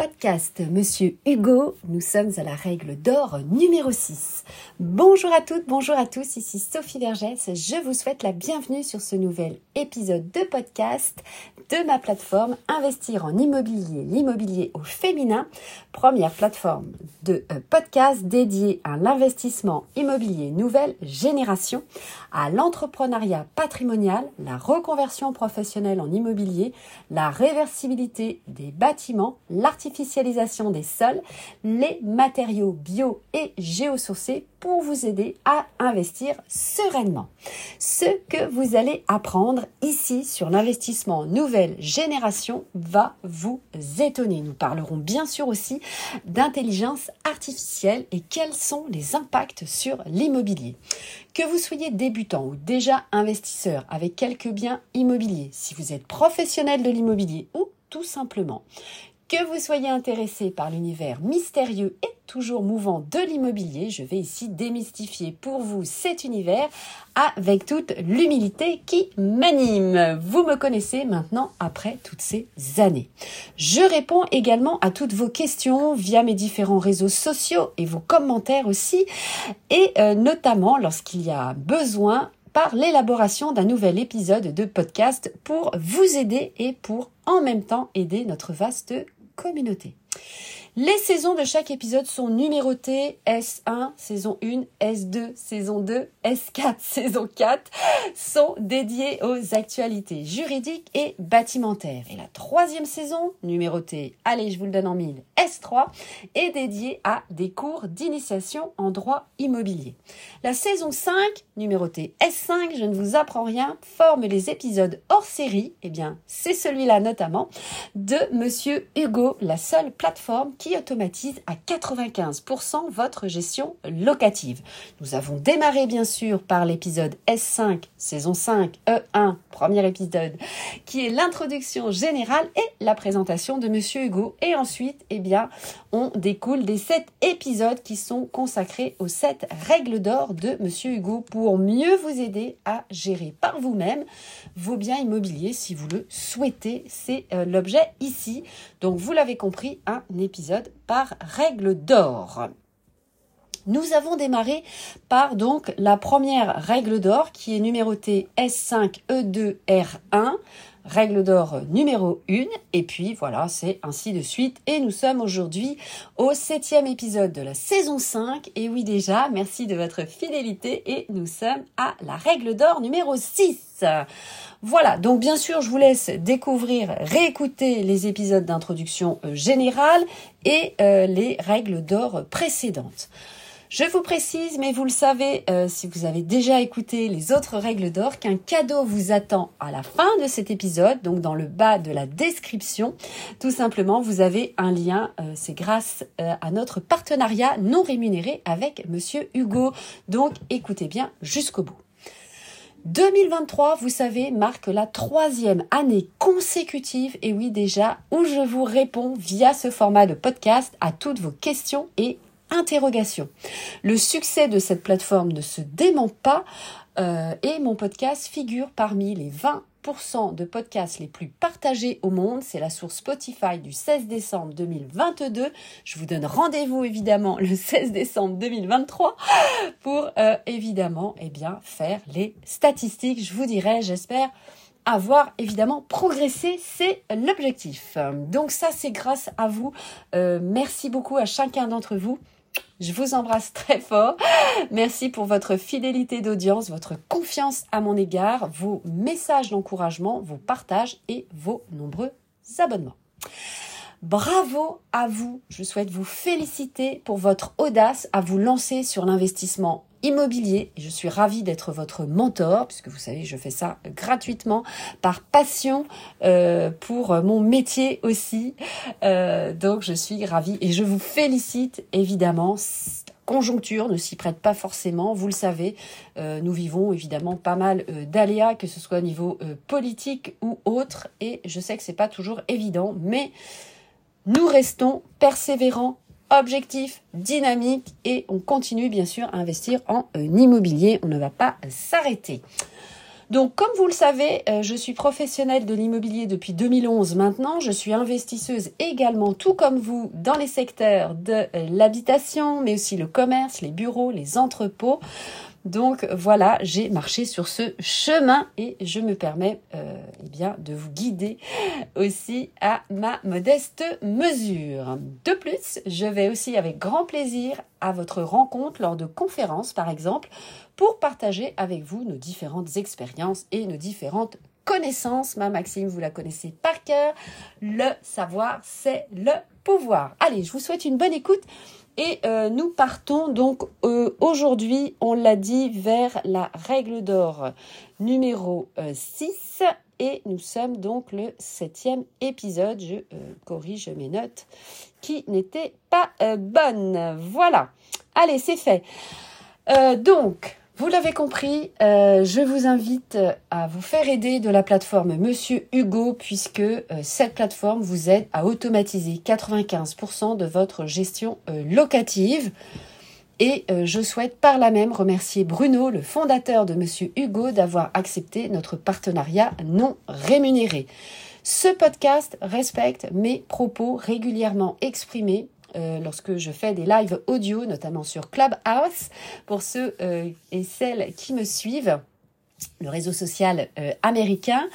podcast Monsieur Hugo. Nous sommes à la règle d'or numéro 6. Bonjour à toutes, bonjour à tous, ici Sophie Vergès. Je vous souhaite la bienvenue sur ce nouvel épisode de podcast de ma plateforme Investir en immobilier, l'immobilier au féminin, première plateforme de euh, podcast dédiée à l'investissement immobilier nouvelle génération, à l'entrepreneuriat patrimonial, la reconversion professionnelle en immobilier, la réversibilité des bâtiments, l'artificialisation des sols, les matériaux bio et géosourcés pour vous aider à investir sereinement. Ce que vous allez apprendre ici sur l'investissement nouvelle génération va vous étonner. Nous parlerons bien sûr aussi d'intelligence artificielle et quels sont les impacts sur l'immobilier. Que vous soyez débutant ou déjà investisseur avec quelques biens immobiliers, si vous êtes professionnel de l'immobilier ou tout simplement que vous soyez intéressé par l'univers mystérieux et toujours mouvant de l'immobilier, je vais ici démystifier pour vous cet univers avec toute l'humilité qui m'anime. Vous me connaissez maintenant après toutes ces années. Je réponds également à toutes vos questions via mes différents réseaux sociaux et vos commentaires aussi, et euh, notamment lorsqu'il y a besoin par l'élaboration d'un nouvel épisode de podcast pour vous aider et pour en même temps aider notre vaste communauté. Les saisons de chaque épisode sont numérotées S1, saison 1, S2, saison 2, S4, saison 4 sont dédiées aux actualités juridiques et bâtimentaires. Et la troisième saison, numérotée, allez, je vous le donne en mille, S3, est dédiée à des cours d'initiation en droit immobilier. La saison 5, numérotée S5, je ne vous apprends rien, forme les épisodes hors série, eh bien, c'est celui-là notamment, de Monsieur Hugo, la seule plateforme qui automatise à 95% votre gestion locative. Nous avons démarré bien sûr par l'épisode S5, saison 5, E1, premier épisode, qui est l'introduction générale et la présentation de Monsieur Hugo. Et ensuite, eh bien, on découle des 7 épisodes qui sont consacrés aux 7 règles d'or de Monsieur Hugo pour mieux vous aider à gérer par vous-même vos biens immobiliers si vous le souhaitez. C'est euh, l'objet ici. Donc, vous l'avez compris, un épisode par règle d'or. Nous avons démarré par donc la première règle d'or qui est numérotée S5E2R1, règle d'or numéro 1, et puis voilà, c'est ainsi de suite. Et nous sommes aujourd'hui au septième épisode de la saison 5, et oui déjà, merci de votre fidélité, et nous sommes à la règle d'or numéro 6. Voilà, donc bien sûr, je vous laisse découvrir, réécouter les épisodes d'introduction euh, générale et euh, les règles d'or précédentes. Je vous précise, mais vous le savez euh, si vous avez déjà écouté les autres règles d'or, qu'un cadeau vous attend à la fin de cet épisode, donc dans le bas de la description. Tout simplement, vous avez un lien, c'est grâce à notre partenariat non rémunéré avec Monsieur Hugo. Donc écoutez bien jusqu'au bout. 2023, vous savez, marque la troisième année consécutive, et oui déjà, où je vous réponds via ce format de podcast à toutes vos questions et interrogations. Le succès de cette plateforme ne se dément pas euh, et mon podcast figure parmi les 20% de podcasts les plus partagés au monde. C'est la source Spotify du 16 décembre 2022. Je vous donne rendez-vous évidemment le 16 décembre 2023 pour euh, évidemment eh bien, faire les statistiques. Je vous dirai, j'espère avoir évidemment progressé, c'est l'objectif. Donc ça, c'est grâce à vous. Euh, merci beaucoup à chacun d'entre vous. Je vous embrasse très fort. Merci pour votre fidélité d'audience, votre confiance à mon égard, vos messages d'encouragement, vos partages et vos nombreux abonnements. Bravo à vous. Je souhaite vous féliciter pour votre audace à vous lancer sur l'investissement immobilier. Je suis ravie d'être votre mentor, puisque vous savez, je fais ça gratuitement, par passion, euh, pour mon métier aussi. Euh, donc, je suis ravie et je vous félicite, évidemment. conjoncture ne s'y prête pas forcément, vous le savez. Euh, nous vivons évidemment pas mal d'aléas, que ce soit au niveau politique ou autre, et je sais que c'est pas toujours évident, mais nous restons persévérants, objectif, dynamique et on continue bien sûr à investir en euh, immobilier. On ne va pas s'arrêter. Donc, comme vous le savez, euh, je suis professionnelle de l'immobilier depuis 2011 maintenant. Je suis investisseuse également, tout comme vous, dans les secteurs de euh, l'habitation, mais aussi le commerce, les bureaux, les entrepôts. Donc voilà, j'ai marché sur ce chemin et je me permets euh, eh bien, de vous guider aussi à ma modeste mesure. De plus, je vais aussi avec grand plaisir à votre rencontre lors de conférences par exemple pour partager avec vous nos différentes expériences et nos différentes connaissances. Ma Maxime, vous la connaissez par cœur. Le savoir, c'est le pouvoir. Allez, je vous souhaite une bonne écoute et euh, nous partons donc euh, aujourd'hui, on l'a dit, vers la règle d'or numéro 6 euh, et nous sommes donc le septième épisode. Je corrige mes notes qui n'étaient pas bonnes. Voilà. Allez, c'est fait. donc, vous l'avez compris, euh, je vous invite à vous faire aider de la plateforme Monsieur Hugo puisque euh, cette plateforme vous aide à automatiser 95% de votre gestion euh, locative. Et je souhaite par là même remercier Bruno, le fondateur de Monsieur Hugo, d'avoir accepté notre partenariat non rémunéré. Ce podcast respecte mes propos régulièrement exprimés euh, lorsque je fais des lives audio, notamment sur Clubhouse, pour ceux euh, et celles qui me suivent, le réseau social euh, américain.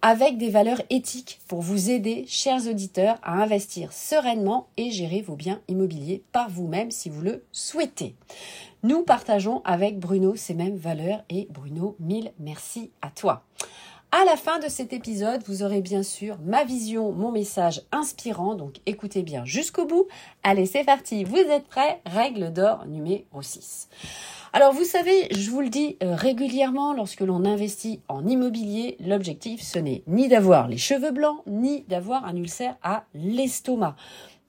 avec des valeurs éthiques pour vous aider, chers auditeurs, à investir sereinement et gérer vos biens immobiliers par vous-même si vous le souhaitez. Nous partageons avec Bruno ces mêmes valeurs et Bruno, mille merci à toi. À la fin de cet épisode, vous aurez bien sûr ma vision, mon message inspirant, donc écoutez bien jusqu'au bout. Allez, c'est parti, vous êtes prêts? Règle d'or numéro 6. Alors vous savez, je vous le dis euh, régulièrement, lorsque l'on investit en immobilier, l'objectif ce n'est ni d'avoir les cheveux blancs, ni d'avoir un ulcère à l'estomac.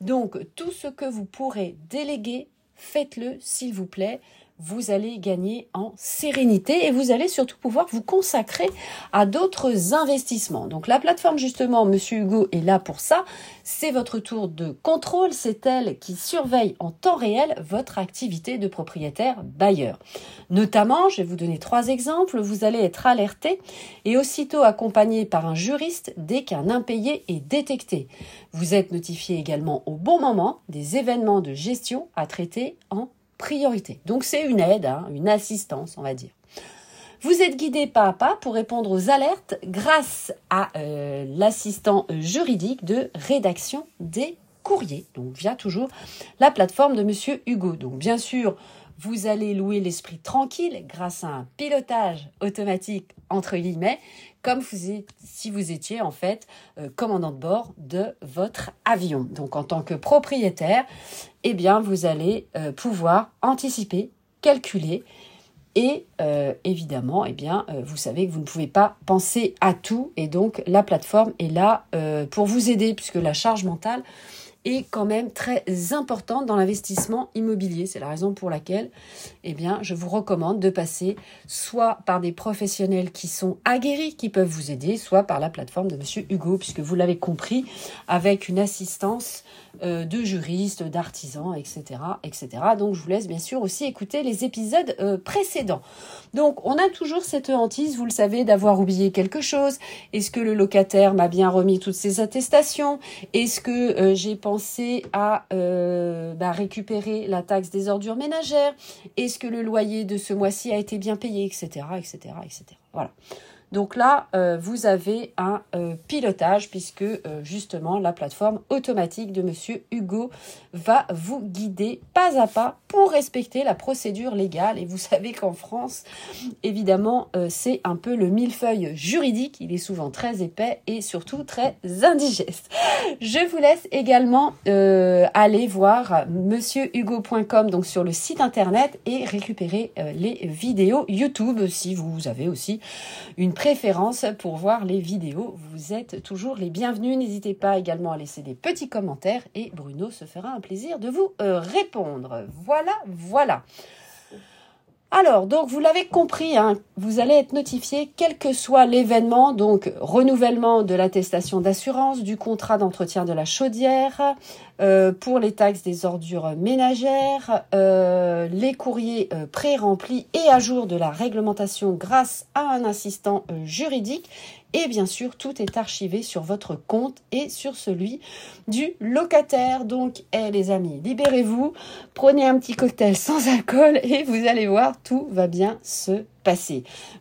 Donc tout ce que vous pourrez déléguer, faites-le s'il vous plaît vous allez gagner en sérénité et vous allez surtout pouvoir vous consacrer à d'autres investissements. Donc la plateforme justement, Monsieur Hugo est là pour ça. C'est votre tour de contrôle, c'est elle qui surveille en temps réel votre activité de propriétaire bailleur. Notamment, je vais vous donner trois exemples, vous allez être alerté et aussitôt accompagné par un juriste dès qu'un impayé est détecté. Vous êtes notifié également au bon moment des événements de gestion à traiter en priorité. Donc c'est une aide, hein, une assistance, on va dire. Vous êtes guidé pas à pas pour répondre aux alertes grâce à euh, l'assistant juridique de rédaction des courriers, donc via toujours la plateforme de Monsieur Hugo. Donc bien sûr, vous allez louer l'esprit tranquille grâce à un pilotage automatique entre guillemets, comme si vous étiez en fait euh, commandant de bord de votre avion. Donc en tant que propriétaire, eh bien vous allez euh, pouvoir anticiper, calculer et euh, évidemment, eh bien, vous savez que vous ne pouvez pas penser à tout et donc la plateforme est là pour vous aider puisque la charge mentale est quand même très importante dans l'investissement immobilier. C'est la raison pour laquelle eh bien, je vous recommande de passer soit par des professionnels qui sont aguerris, qui peuvent vous aider, soit par la plateforme de Monsieur Hugo, puisque vous l'avez compris, avec une assistance euh, de juristes, d'artisans, etc., etc. Donc, je vous laisse bien sûr aussi écouter les épisodes euh, précédents. Donc, on a toujours cette hantise, vous le savez, d'avoir oublié quelque chose. Est-ce que le locataire m'a bien remis toutes ses attestations? Est-ce que euh, j'ai pensé à bah, récupérer la taxe des ordures ménagères Est-ce que le loyer de ce mois-ci a été bien payé, etc., etc. Voilà. Donc là, euh, vous avez un euh, pilotage puisque euh, justement la plateforme automatique de Monsieur Hugo va vous guider pas à pas pour respecter la procédure légale. Et vous savez qu'en France, évidemment, c'est un peu le millefeuille juridique. Il est souvent très épais et surtout très indigeste. Je vous laisse également aller voir monsieurhugo.com donc sur le site internet et récupérer les vidéos YouTube si vous avez aussi une préférence pour voir les vidéos. Vous êtes toujours les bienvenus. N'hésitez pas également à laisser des petits commentaires et Bruno se fera un plaisir de vous euh, répondre. Voilà, voilà. Alors, donc vous l'avez compris, hein, vous allez être notifié quel que soit l'événement, donc renouvellement de l'attestation d'assurance, du contrat d'entretien de la chaudière, euh, pour les taxes des ordures ménagères, euh, les courriers euh, pré-remplis et à jour de la réglementation grâce à un assistant juridique et bien sûr, tout est archivé sur votre compte et sur celui du locataire. Donc, eh, les amis, libérez-vous, prenez un petit cocktail sans alcool et vous allez voir, tout va bien se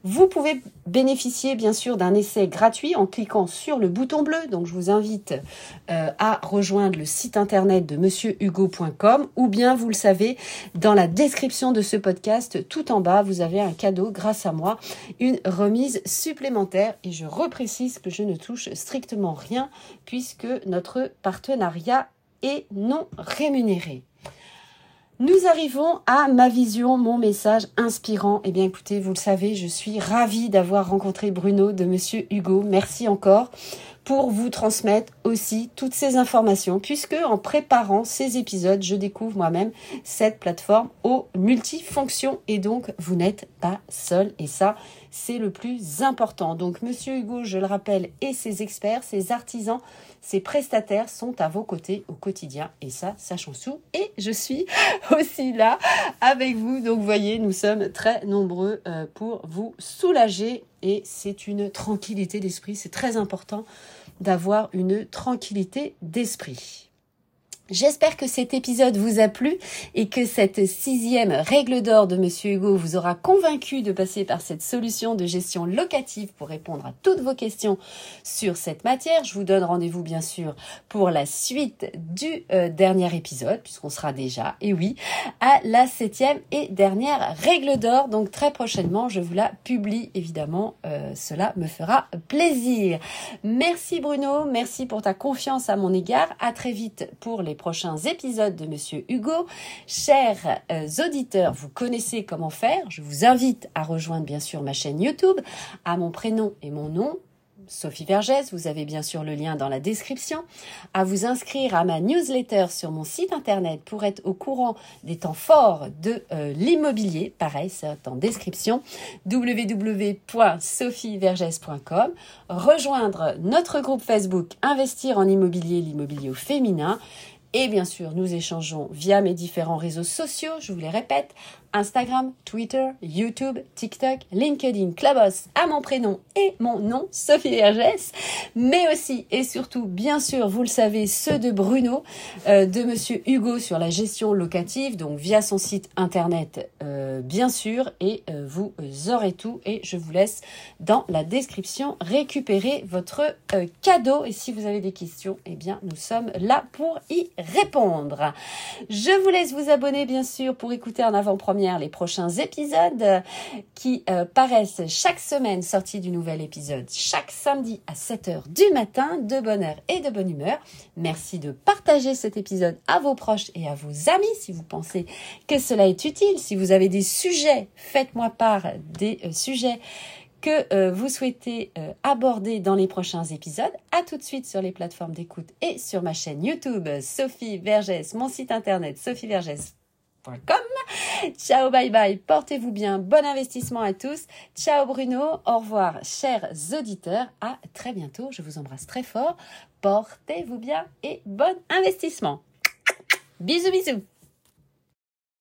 vous pouvez bénéficier bien sûr d'un essai gratuit en cliquant sur le bouton bleu. Donc je vous invite euh, à rejoindre le site internet de monsieurhugo.com ou bien vous le savez dans la description de ce podcast tout en bas vous avez un cadeau grâce à moi, une remise supplémentaire et je reprécise que je ne touche strictement rien puisque notre partenariat est non rémunéré. Nous arrivons à ma vision, mon message inspirant. Eh bien écoutez, vous le savez, je suis ravie d'avoir rencontré Bruno de Monsieur Hugo. Merci encore pour vous transmettre aussi toutes ces informations, puisque en préparant ces épisodes, je découvre moi-même cette plateforme aux multifonctions et donc vous n'êtes pas seul et ça, c'est le plus important. Donc Monsieur Hugo, je le rappelle, et ses experts, ses artisans, ses prestataires sont à vos côtés au quotidien et ça, sachons sous. Et je suis aussi là avec vous. Donc vous voyez, nous sommes très nombreux euh, pour vous soulager et c'est une tranquillité d'esprit. C'est très important d'avoir une tranquillité d'esprit. J'espère que cet épisode vous a plu et que cette sixième règle d'or de Monsieur Hugo vous aura convaincu de passer par cette solution de gestion locative pour répondre à toutes vos questions sur cette matière. Je vous donne rendez-vous bien sûr pour la suite du euh, dernier épisode puisqu'on sera déjà, et oui, à la septième et dernière règle d'or. Donc très prochainement, je vous la publie évidemment. Euh, cela me fera plaisir. Merci Bruno, merci pour ta confiance à mon égard. À très vite pour les prochains épisodes de Monsieur Hugo. Chers euh, auditeurs, vous connaissez comment faire. Je vous invite à rejoindre bien sûr ma chaîne YouTube, à mon prénom et mon nom, Sophie Vergès, vous avez bien sûr le lien dans la description, à vous inscrire à ma newsletter sur mon site internet pour être au courant des temps forts de euh, l'immobilier. Pareil, c'est en description www.sophievergès.com. Rejoindre notre groupe Facebook Investir en immobilier, l'immobilier au féminin et bien sûr, nous échangeons via mes différents réseaux sociaux, je vous les répète, Instagram, Twitter, YouTube, TikTok, LinkedIn, Clubhouse, à mon prénom et mon nom, Sophie Vergès, mais aussi et surtout, bien sûr, vous le savez, ceux de Bruno, euh, de Monsieur Hugo sur la gestion locative, donc via son site internet, euh, bien sûr, et euh, vous aurez tout. Et je vous laisse dans la description récupérer votre cadeau. Et si vous avez des questions, eh bien, nous sommes là pour y répondre. Je vous laisse vous abonner, bien sûr, pour écouter en avant-première les prochains épisodes qui euh, paraissent chaque semaine sortis du nouvel épisode chaque samedi à 7h du matin de bonne heure et de bonne humeur. Merci de partager cet épisode à vos proches et à vos amis si vous pensez que cela est utile. Si vous avez des sujets, faites-moi part des euh, sujets que euh, vous souhaitez aborder dans les prochains épisodes. À tout de suite sur les plateformes d'écoute et sur ma chaîne YouTube Sophie Vergès, mon site internet sophievergès.com Ciao, bye bye, portez-vous bien, bon investissement à tous. Ciao Bruno, au revoir chers auditeurs, à très bientôt, je vous embrasse très fort, portez-vous bien et bon investissement. Bisous bisous